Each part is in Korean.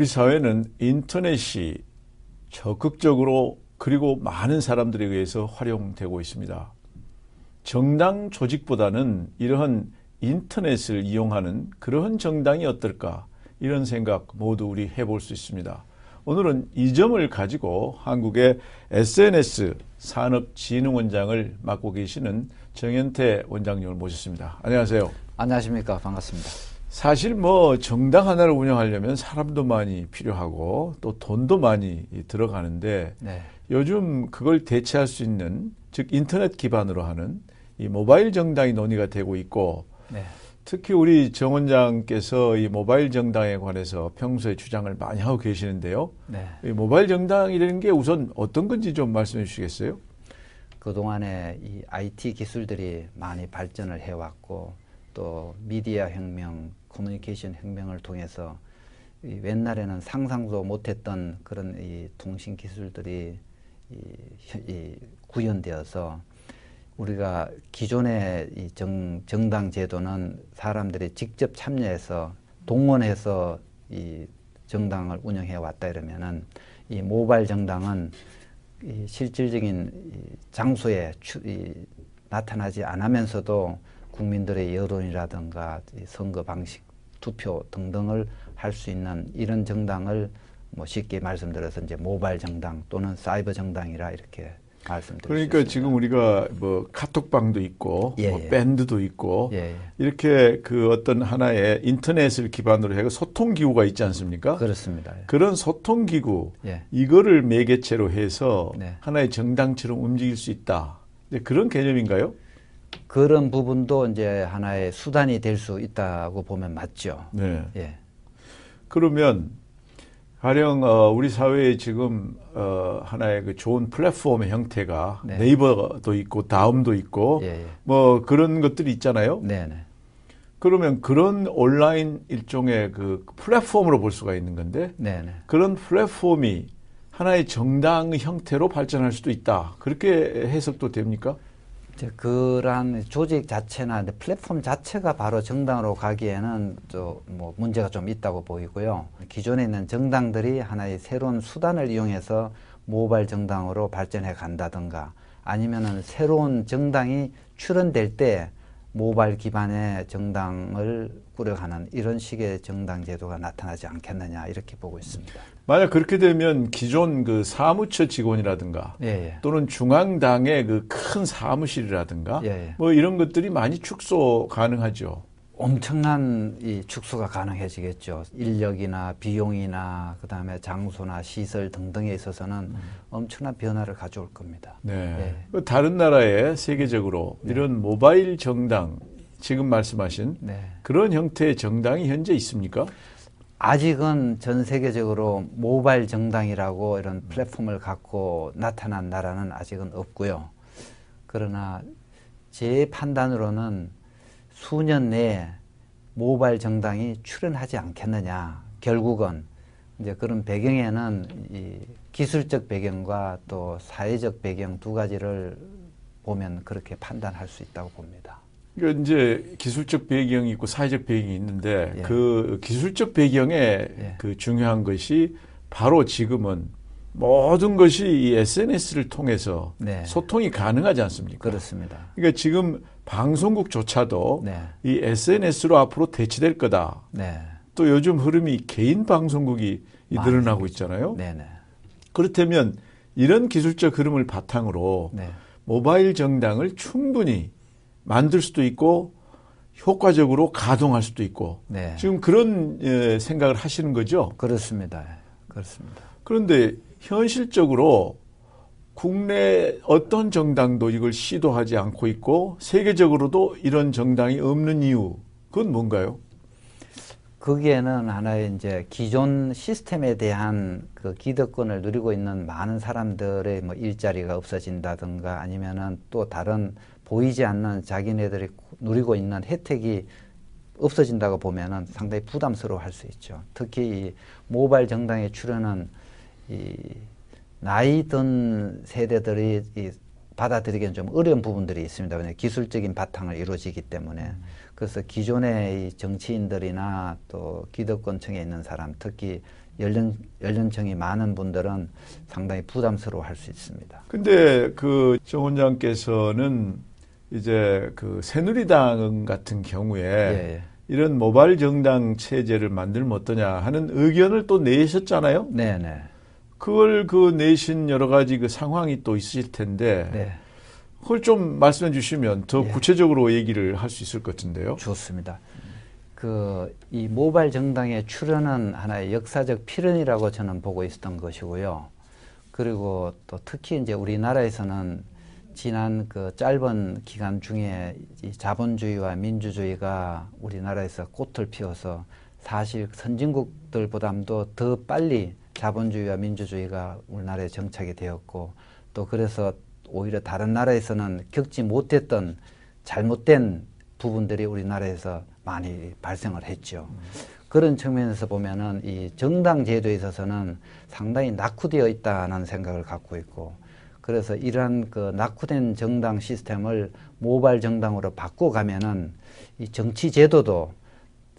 우리 사회는 인터넷이 적극적으로 그리고 많은 사람들에 의해서 활용되고 있습니다. 정당 조직보다는 이러한 인터넷을 이용하는 그러한 정당이 어떨까 이런 생각 모두 우리 해볼 수 있습니다. 오늘은 이 점을 가지고 한국의 SNS 산업진흥원장을 맡고 계시는 정현태 원장님을 모셨습니다. 안녕하세요. 안녕하십니까. 반갑습니다. 사실 뭐 정당 하나를 운영하려면 사람도 많이 필요하고 또 돈도 많이 들어가는데 네. 요즘 그걸 대체할 수 있는 즉 인터넷 기반으로 하는 이 모바일 정당이 논의가 되고 있고 네. 특히 우리 정 원장께서 이 모바일 정당에 관해서 평소에 주장을 많이 하고 계시는데요. 네. 이 모바일 정당이라는 게 우선 어떤 건지 좀 말씀해 주시겠어요? 그동안에 이 IT 기술들이 많이 발전을 해왔고 또 미디어 혁명, 커뮤니케이션 혁명을 통해서 이 옛날에는 상상도 못했던 그런 이 통신 기술들이 이, 이 구현되어서 우리가 기존의 이 정, 정당 제도는 사람들이 직접 참여해서 동원해서 이 정당을 운영해 왔다 이러면은 이 모바일 정당은 이 실질적인 이 장소에 추, 이 나타나지 않으면서도 국민들의 여론이라든가 선거 방식, 투표 등등을 할 수 있는 이런 정당을 뭐 쉽게 말씀드려서 이제 모바일 정당 또는 사이버 정당이라 이렇게 말씀드릴 그러니까 지금 우리가 뭐 카톡방도 있고 예, 뭐 예. 밴드도 있고 예, 예, 이렇게 그 어떤 하나의 인터넷을 기반으로 해서 소통 기구가 있지 않습니까? 그렇습니다. 예. 그런 소통 기구 예. 이거를 매개체로 해서 네. 하나의 정당처럼 움직일 수 있다. 그런 개념인가요? 그런 부분도 이제 하나의 수단이 될 수 있다고 보면 맞죠. 네. 예. 그러면 가령 어, 우리 사회에 지금 어, 하나의 그 좋은 플랫폼의 형태가 네. 이버도 있고 다음도 있고 예, 예. 뭐 그런 것들이 있잖아요. 네, 네. 그러면 그런 온라인 일종의 그 플랫폼으로 볼 수가 있는 건데 네, 네. 그런 플랫폼이 하나의 정당의 형태로 발전할 수도 있다. 그렇게 해석도 됩니까? 그러한 조직 자체나 플랫폼 자체가 바로 정당으로 가기에는 또뭐 문제가 좀 있다고 보이고요. 기존에 있는 정당들이 하나의 새로운 수단을 이용해서 모바일 정당으로 발전해 간다든가 아니면은 새로운 정당이 출현될 때 모바일 기반의 정당을 꾸려가는 이런 식의 정당 제도가 나타나지 않겠느냐 이렇게 보고 있습니다. 만약 그렇게 되면 기존 그 사무처 직원이라든가 예, 예. 또는 중앙당의 그 큰 사무실이라든가 예, 예, 뭐 이런 것들이 많이 축소 가능하죠. 엄청난 이 축소가 가능해지겠죠. 인력이나 비용이나 그다음에 장소나 시설 등등에 있어서는 음. 엄청난 변화를 가져올 겁니다. 네. 네. 그 다른 나라에 세계적으로 네. 이런 모바일 정당 지금 말씀하신 네. 그런 형태의 정당이 현재 있습니까? 아직은 전 세계적으로 모바일 정당이라고 이런 플랫폼을 갖고 나타난 나라는 아직은 없고요. 그러나 제 판단으로는 수년 내에 모바일 정당이 출현하지 않겠느냐. 결국은 이제 그런 배경에는 이 기술적 배경과 또 사회적 배경 두 가지를 보면 그렇게 판단할 수 있다고 봅니다. 그러니까 이제 기술적 배경이 있고 사회적 배경이 있는데 예. 그 기술적 배경에 예. 그 중요한 것이 바로 지금은 모든 것이 이 SNS를 통해서 네. 소통이 가능하지 않습니까? 그렇습니다. 그러니까 지금 방송국조차도 네. 이 SNS로 앞으로 대치될 거다. 네. 또 요즘 흐름이 개인 방송국이 늘어나고 있잖아요. 네네. 네. 그렇다면 이런 기술적 흐름을 바탕으로 네. 모바일 정당을 충분히 만들 수도 있고 효과적으로 가동할 수도 있고 네. 지금 그런 예, 생각을 하시는 거죠? 그렇습니다. 그렇습니다. 그런데 현실적으로 국내 어떤 정당도 이걸 시도하지 않고 있고 세계적으로도 이런 정당이 없는 이유 그건 뭔가요? 거기에는 하나의 이제 기존 시스템에 대한 그 기득권을 누리고 있는 많은 사람들의 뭐 일자리가 없어진다든가 아니면은 또 다른 보이지 않는 자기네들이 누리고 있는 혜택이 없어진다고 보면은 상당히 부담스러워 할 수 있죠. 특히 이 모바일 정당에 출연은 이 나이 든 세대들이 이 받아들이기는 좀 어려운 부분들이 있습니다. 왜냐 기술적인 바탕을 이루어지기 때문에. 그래서 기존의 이 정치인들이나 또 기득권층에 있는 사람, 특히 연령 연령층이 많은 분들은 상당히 부담스러워 할 수 있습니다. 근데 그 정 원장께서는 이제 그 새누리당 같은 경우에 예, 예. 이런 모바일 정당 체제를 만들면 어떠냐 하는 의견을 또 내셨잖아요. 네, 네. 그걸 그 내신 여러 가지 그 상황이 또 있을 텐데 네. 그걸 좀 말씀해 주시면 더 예. 구체적으로 얘기를 할 수 있을 것 같은데요. 좋습니다. 그 이 모바일 정당의 출현은 하나의 역사적 필연이라고 저는 보고 있었던 것이고요. 그리고 또 특히 이제 우리나라에서는 지난 그 짧은 기간 중에 이 자본주의와 민주주의가 우리나라에서 꽃을 피워서 사실 선진국들보다도 더 빨리 자본주의와 민주주의가 우리나라에 정착이 되었고 또 그래서 오히려 다른 나라에서는 겪지 못했던 잘못된 부분들이 우리나라에서 많이 발생을 했죠. 그런 측면에서 보면은 이 정당 제도에 있어서는 상당히 낙후되어 있다는 생각을 갖고 있고 그래서 이러한 그 낙후된 정당 시스템을 모바일 정당으로 바꿔가면은 이 정치 제도도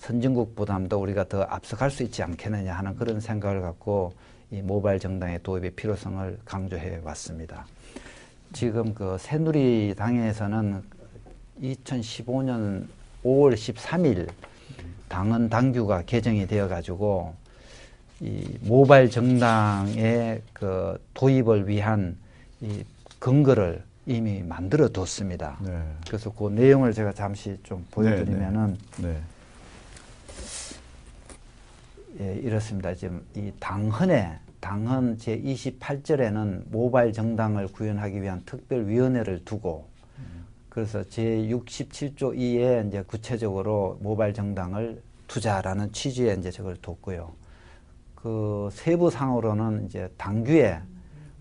선진국보다도 우리가 더 앞서갈 수 있지 않겠느냐 하는 그런 생각을 갖고 이 모바일 정당의 도입의 필요성을 강조해 왔습니다. 지금 그 새누리당에서는 2015년 5월 13일 당헌 당규가 개정이 되어 가지고 이 모바일 정당의 그 도입을 위한 이 근거를 이미 만들어 뒀습니다. 네. 그래서 그 내용을 제가 잠시 좀 보여드리면은 네. 예, 이렇습니다. 지금 이 당헌에 당헌 제 28절에는 모바일 정당을 구현하기 위한 특별위원회를 두고 그래서 제 67조 2에 이제 구체적으로 모바일 정당을 투자라는 취지에 이제 저걸 뒀고요. 그 세부 상으로는 이제 당규에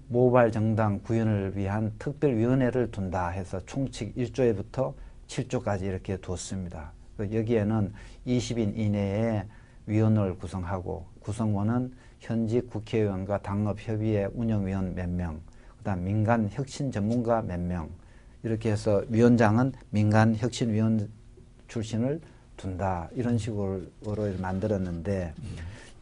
모바일 정당 구현을 위한 특별위원회를 둔다 해서 총칙 1조에부터 7조까지 이렇게 뒀습니다. 그 여기에는 20인 이내에 위원을 구성하고 구성원은 현직 국회의원과 당업협의회 운영위원 몇 명, 그 다음 민간 혁신 전문가 몇 명, 이렇게 해서 위원장은 민간 혁신위원 출신을 둔다 이런 식으로 만들었는데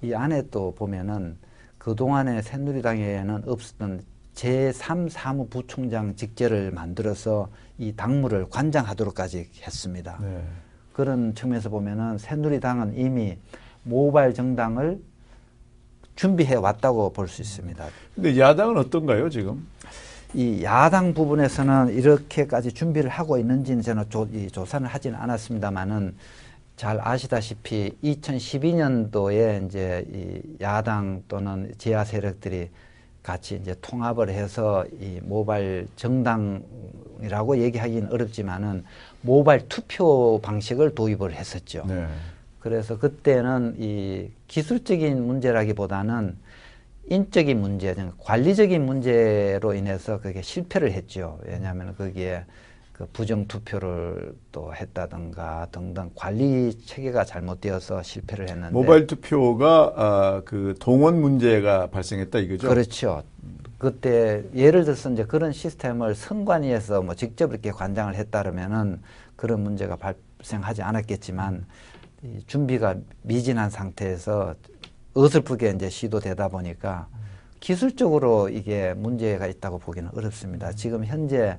이 안에 또 보면은 그 동안에 새누리당에는 없었던 제3 사무부총장 직제를 만들어서 이 당무를 관장하도록까지 했습니다. 네. 그런 측면에서 보면은 새누리당은 이미 모바일 정당을 준비해 왔다고 볼 수 있습니다. 근데 야당은 어떤가요, 지금? 이 야당 부분에서는 이렇게까지 준비를 하고 있는지는 저는 조, 이 조사를 하지는 않았습니다만은 잘 아시다시피 2012년도에 이제 이 야당 또는 지하 세력들이 같이 이제 통합을 해서 이 모바일 정당이라고 얘기하기는 어렵지만은 모바일 투표 방식을 도입을 했었죠. 네. 그래서 그때는 이 기술적인 문제라기보다는 인적인 문제, 관리적인 문제로 인해서 그게 실패를 했죠. 왜냐하면 거기에 그 부정 투표를 또 했다든가 등등 관리 체계가 잘못되어서 실패를 했는데 모바일 투표가 아, 그 동원 문제가 발생했다 이거죠? 그렇죠. 그때 예를 들어서 이제 그런 시스템을 선관위에서 뭐 직접 이렇게 관장을 했다면은 그런 문제가 발생하지 않았겠지만 이 준비가 미진한 상태에서 어설프게 이제 시도되다 보니까 기술적으로 이게 문제가 있다고 보기는 어렵습니다. 지금 현재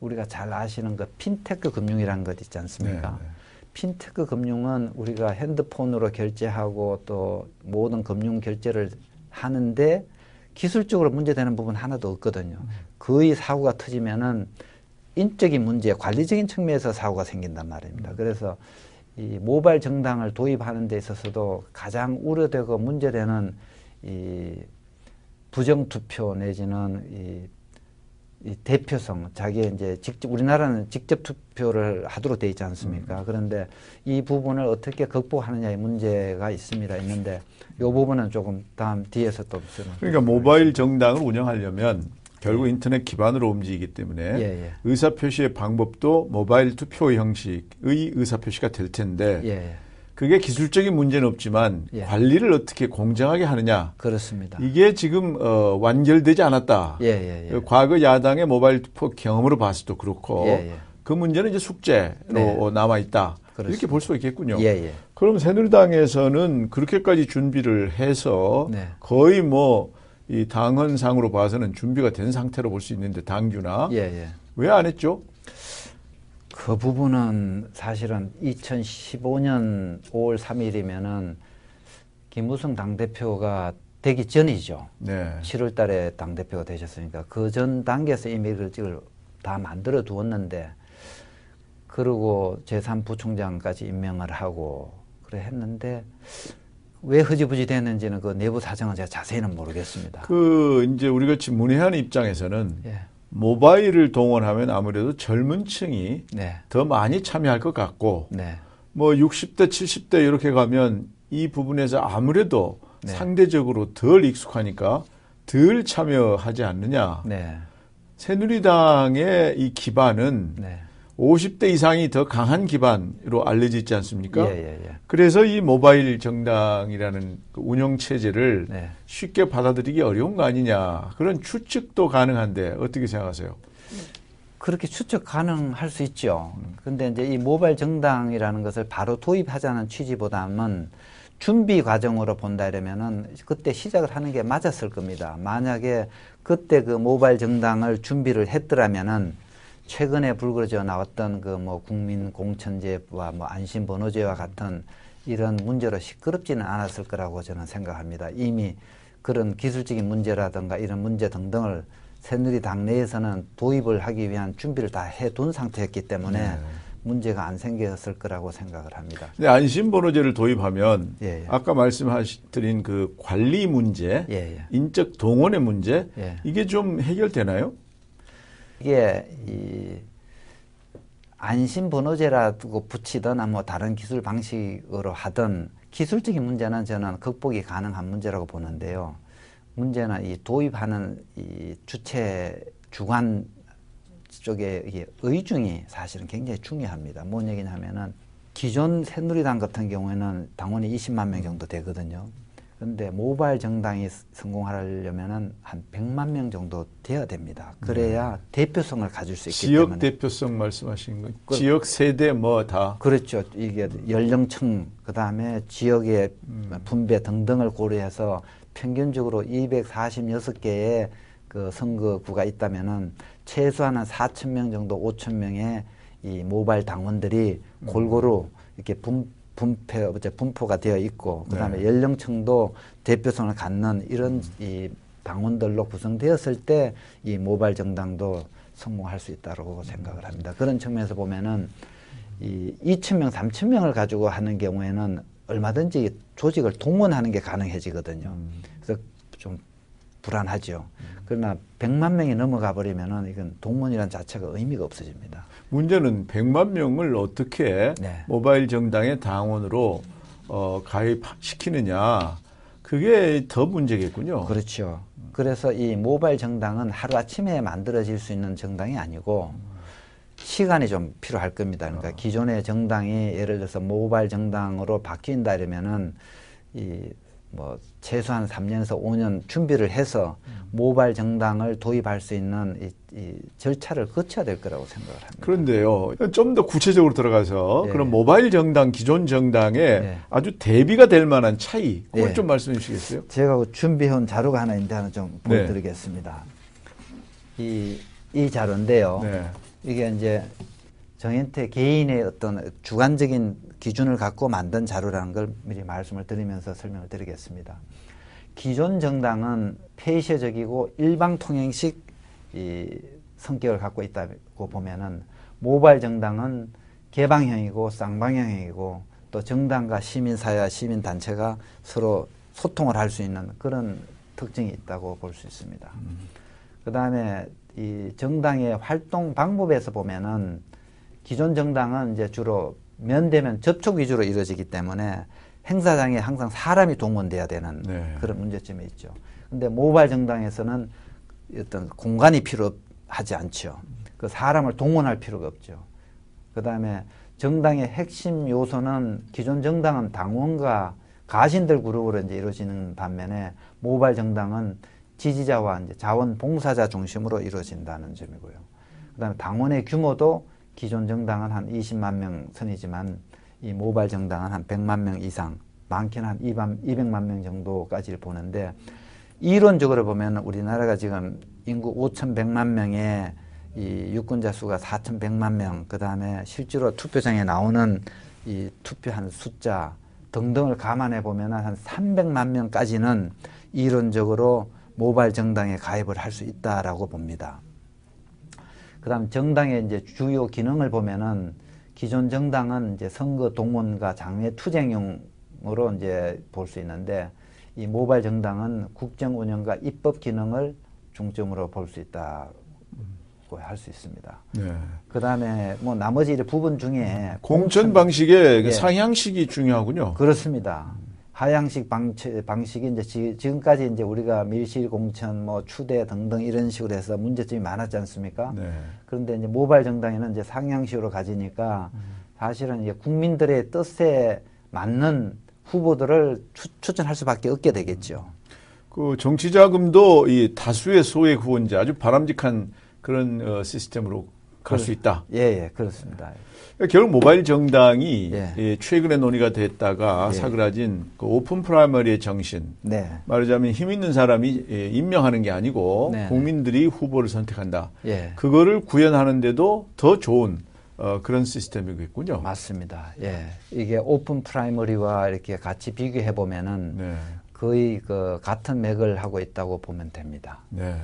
우리가 잘 아시는 그 핀테크 금융이라는 것 있지 않습니까? 네, 네. 핀테크 금융은 우리가 핸드폰으로 결제하고 또 모든 금융 결제를 하는데 기술적으로 문제되는 부분 하나도 없거든요. 거의 사고가 터지면은 인적인 문제, 관리적인 측면에서 사고가 생긴단 말입니다. 그래서 이 모바일 정당을 도입하는 데 있어서도 가장 우려되고 문제되는 이 부정 투표 내지는 이, 이 대표성 자기의 이제 직접 우리나라는 직접 투표를 하도록 돼 있지 않습니까? 그런데 이 부분을 어떻게 극복하느냐의 문제가 있습니다. 있는데 이 부분은 조금 다음 뒤에서 또 그러니까 모바일 정당을 운영하려면 결국 인터넷 기반으로 움직이기 때문에 예, 예. 의사 표시의 방법도 모바일 투표 형식의 의사 표시가 될 텐데 예, 예. 그게 기술적인 문제는 없지만 예. 관리를 어떻게 공정하게 하느냐 그렇습니다. 이게 지금 어, 완결되지 않았다. 예, 예, 예. 과거 야당의 모바일 투표 경험으로 봤을 도 그렇고 예, 예. 그 문제는 이제 숙제로 네. 남아 있다. 이렇게 볼 수가 있겠군요. 예, 예. 그럼 새누리당에서는 그렇게까지 준비를 해서 네. 거의 뭐 이 당헌상으로 봐서는 준비가 된 상태로 볼 수 있는데 당규나 예, 예. 왜 안 했죠? 그 부분은 사실은 2015년 5월 3일이면은 김무성 당대표가 되기 전이죠. 네. 7월 달에 당대표가 되셨으니까 그 전 단계에서 이미 그걸 다 만들어 두었는데 그리고 제3부총장까지 임명을 하고 그래 했는데 왜 흐지부지 됐는지는 그 내부 사정은 제가 자세히는 모르겠습니다. 그 이제 우리 같이 문외한 입장에서는 예. 모바일을 동원하면 아무래도 젊은 층이 네. 더 많이 참여할 것 같고 네. 뭐 60대, 70대 이렇게 가면 이 부분에서 아무래도 네. 상대적으로 덜 익숙하니까 덜 참여하지 않느냐. 네. 새누리당의 이 기반은 네. 50대 이상이 더 강한 기반으로 알려져 있지 않습니까? 예, 예, 예. 그래서 이 모바일 정당이라는 그 운영 체제를 네. 쉽게 받아들이기 어려운 거 아니냐 그런 추측도 가능한데 어떻게 생각하세요? 그렇게 추측 가능할 수 있죠. 근데 이제 이 모바일 정당이라는 것을 바로 도입하자는 취지보다는 준비 과정으로 본다 이러면은 그때 시작을 하는 게 맞았을 겁니다. 만약에 그때 그 모바일 정당을 준비를 했더라면은 최근에 불거져 나왔던 그 뭐 국민 공천제와 뭐 안심 번호제와 같은 이런 문제로 시끄럽지는 않았을 거라고 저는 생각합니다. 이미 그런 기술적인 문제라든가 이런 문제 등등을 새누리당 내에서는 도입을 하기 위한 준비를 다 해둔 상태였기 때문에 네. 문제가 안 생겼을 거라고 생각을 합니다. 근데 안심번호제를 도입하면 예, 예. 아까 말씀하신 그 관리 문제, 예, 예, 인적 동원의 문제 예. 이게 좀 해결되나요? 이게 이 안심번호제라고 붙이든 뭐 다른 기술 방식으로 하든 기술적인 문제는 저는 극복이 가능한 문제라고 보는데요. 문제는 이 도입하는 이 주체 주관 쪽에 의중이 사실은 굉장히 중요합니다. 뭔 얘기냐면은 기존 새누리당 같은 경우에는 당원이 20만 명 정도 되거든요. 근데 모바일 정당이 성공하려면은 한 100만 명 정도 돼야 됩니다. 그래야 네. 대표성을 가질 수 있기 지역 때문에. 지역 대표성 말씀하시는 거. 그, 지역 세대 뭐 다. 그렇죠. 이게 연령층 그다음에 지역의 음. 분배 등등을 고려해서 평균적으로 246개의 그 선거구가 있다면은 최소한 한 4천 명 정도, 5천 명의 이 모바일 당원들이 음. 골고루 이렇게 분, 어째 분포가 되어 있고, 그 다음에 네. 연령층도 대표성을 갖는 이런 음. 이 당원들로 구성되었을 때 이 모바일 정당도 성공할 수 있다고 생각을 합니다. 그런 측면에서 보면은 이 2천 명, 3천 명을 가지고 하는 경우에는 얼마든지 조직을 동원하는 게 가능해지거든요. 음. 그래서 좀 불안하죠. 그러나 100만 명이 넘어가 버리면은 이건 동문이란 자체가 의미가 없어집니다. 문제는 100만 명을 어떻게 네. 모바일 정당의 당원으로 어, 가입시키느냐. 그게 더 문제겠군요. 그렇죠. 그래서 이 모바일 정당은 하루아침에 만들어질 수 있는 정당이 아니고 시간이 좀 필요할 겁니다. 그러니까 어. 기존의 정당이 예를 들어서 모바일 정당으로 바뀐다 이러면은 이 뭐 최소한 3년에서 5년 준비를 해서 모바일 정당을 도입할 수 있는 이, 이 절차를 거쳐야 될 거라고 생각을 합니다. 그런데요, 좀 더 구체적으로 들어가서 네. 그런 모바일 정당, 기존 정당에 네. 아주 대비가 될 만한 차이, 그걸 네. 좀 말씀해 주시겠어요? 제가 그 준비해온 자료가 하나 있는데 하나 좀 네. 보여드리겠습니다. 이, 이 자료인데요. 네. 이게 이제 정현태 개인의 어떤 주관적인 기준을 갖고 만든 자료라는 걸 미리 말씀을 드리면서 설명을 드리겠습니다. 기존 정당은 폐쇄적이고 일방 통행식 이 성격을 갖고 있다고 보면은 모바일 정당은 개방형이고 쌍방형이고 또 정당과 시민사회와 시민단체가 서로 소통을 할 수 있는 그런 특징이 있다고 볼 수 있습니다. 음. 그 다음에 이 정당의 활동 방법에서 보면은 기존 정당은 이제 주로 면대면 접촉 위주로 이루어지기 때문에 행사장에 항상 사람이 동원돼야 되는 네. 그런 문제점이 있죠. 근데 모바일 정당에서는 어떤 공간이 필요하지 않죠. 그 사람을 동원할 필요가 없죠. 그 다음에 정당의 핵심 요소는 기존 정당은 당원과 가신들 그룹으로 이제 이루어지는 반면에 모바일 정당은 지지자와 이제 자원봉사자 중심으로 이루어진다는 점이고요. 그 다음에 당원의 규모도 기존 정당은 한 20만 명 선이지만 이 모바일 정당은 한 100만 명 이상, 많게는 한 200만 명 정도까지를 보는데 이론적으로 보면 우리나라가 지금 인구 5,100만 명에 이 유권자 수가 4,100만 명, 그 다음에 실제로 투표장에 나오는 이 투표한 숫자 등등을 감안해 보면 한 300만 명까지는 이론적으로 모바일 정당에 가입을 할 수 있다라고 봅니다. 그 다음 정당의 이제 주요 기능을 보면은 기존 정당은 이제 선거 동원과 장외 투쟁용으로 이제 볼 수 있는데 이 모바일 정당은 국정 운영과 입법 기능을 중점으로 볼 수 있다고 할수 있습니다. 네. 그 다음에 뭐 나머지 부분 중에 공천 방식의 그 예. 상향식이 중요하군요. 그렇습니다. 하향식 방치, 방식이 이제 지, 금까지 이제 우리가 밀실 공천, 뭐 추대 등등 이런 식으로 해서 문제점이 많았지 않습니까? 네. 그런데 이제 모바일 정당에는 이제 상향식으로 가지니까 음. 사실은 이제 국민들의 뜻에 맞는 후보들을 추, 추천할 수밖에 없게 되겠죠. 그 정치 자금도 이 다수의 소액 후원자 아주 바람직한 그런 어, 시스템으로 갈 수 있다. 예, 예, 그렇습니다. 그러니까 결국 모바일 정당이 예. 예, 최근에 논의가 됐다가 예. 사그라진 그 open primary의 정신. 네. 말하자면 힘 있는 사람이 예, 임명하는 게 아니고 네. 국민들이 후보를 선택한다. 예. 그거를 구현하는데도 더 좋은 어, 그런 시스템이겠군요. 맞습니다. 예. 이게 open primary와 이렇게 같이 비교해 보면은 네. 거의 그 같은 맥을 하고 있다고 보면 됩니다. 네.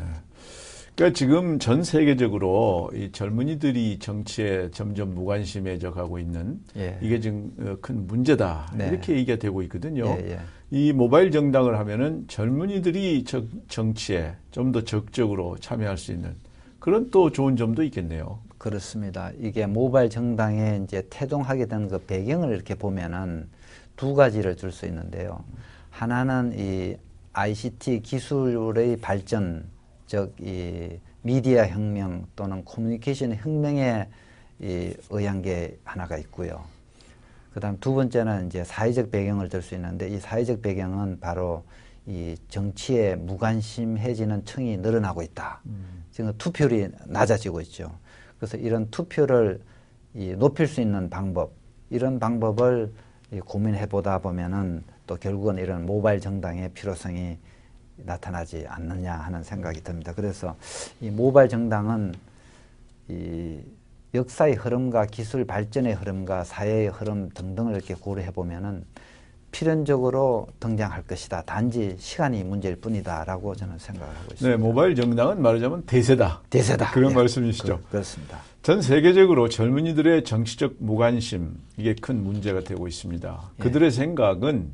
그러니까 지금 전 세계적으로 이 젊은이들이 정치에 점점 무관심해져 가고 있는 예. 이게 지금 어, 큰 문제다 네. 이렇게 얘기가 되고 있거든요. 예, 예. 이 모바일 정당을 하면은 젊은이들이 정치에 좀 더 적극적으로 참여할 수 있는 그런 또 좋은 점도 있겠네요. 그렇습니다. 이게 모바일 정당에 이제 태동하게 된 그 배경을 이렇게 보면은 두 가지를 줄 수 있는데요. 하나는 이 ICT 기술의 발전 즉 이 미디어 혁명 또는 커뮤니케이션 혁명에 이 의한 게 하나가 있고요. 그 다음 두 번째는 이제 사회적 배경을 들 수 있는데 이 사회적 배경은 바로 이 정치에 무관심해지는 층이 늘어나고 있다. 음. 지금 투표율이 낮아지고 있죠. 그래서 이런 투표를 이 높일 수 있는 방법, 이런 방법을 고민해 보다 보면은 또 결국은 이런 모바일 정당의 필요성이 나타나지 않느냐 하는 생각이 듭니다. 그래서 이 모바일 정당은 이 역사의 흐름과 기술 발전의 흐름과 사회의 흐름 등등을 이렇게 고려해 보면은 필연적으로 등장할 것이다. 단지 시간이 문제일 뿐이다라고 저는 생각을 하고 있습니다. 네, 모바일 정당은 말하자면 대세다. 대세다. 그런 예, 말씀이시죠. 그, 렇습니다 전 세계적으로 젊은이들의 정치적 무관심 이게 큰 문제가 되고 있습니다. 예. 그들의 생각은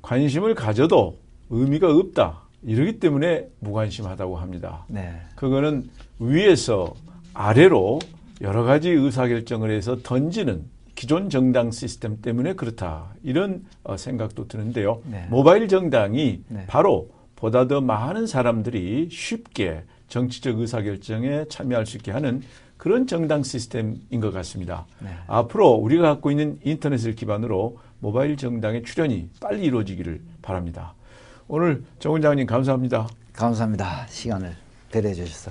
관심을 가져도 의미가 없다. 이러기 때문에 무관심하다고 합니다. 네. 그거는 위에서 아래로 여러 가지 의사결정을 해서 던지는 기존 정당 시스템 때문에 그렇다. 이런 어, 생각도 드는데요. 네. 모바일 정당이 네. 바로 보다 더 많은 사람들이 쉽게 정치적 의사결정에 참여할 수 있게 하는 그런 정당 시스템인 것 같습니다. 네. 앞으로 우리가 갖고 있는 인터넷을 기반으로 모바일 정당의 출현이 빨리 이루어지기를 바랍니다. 오늘 정 원장님 감사합니다. 감사합니다. 시간을 배려해 주셔서.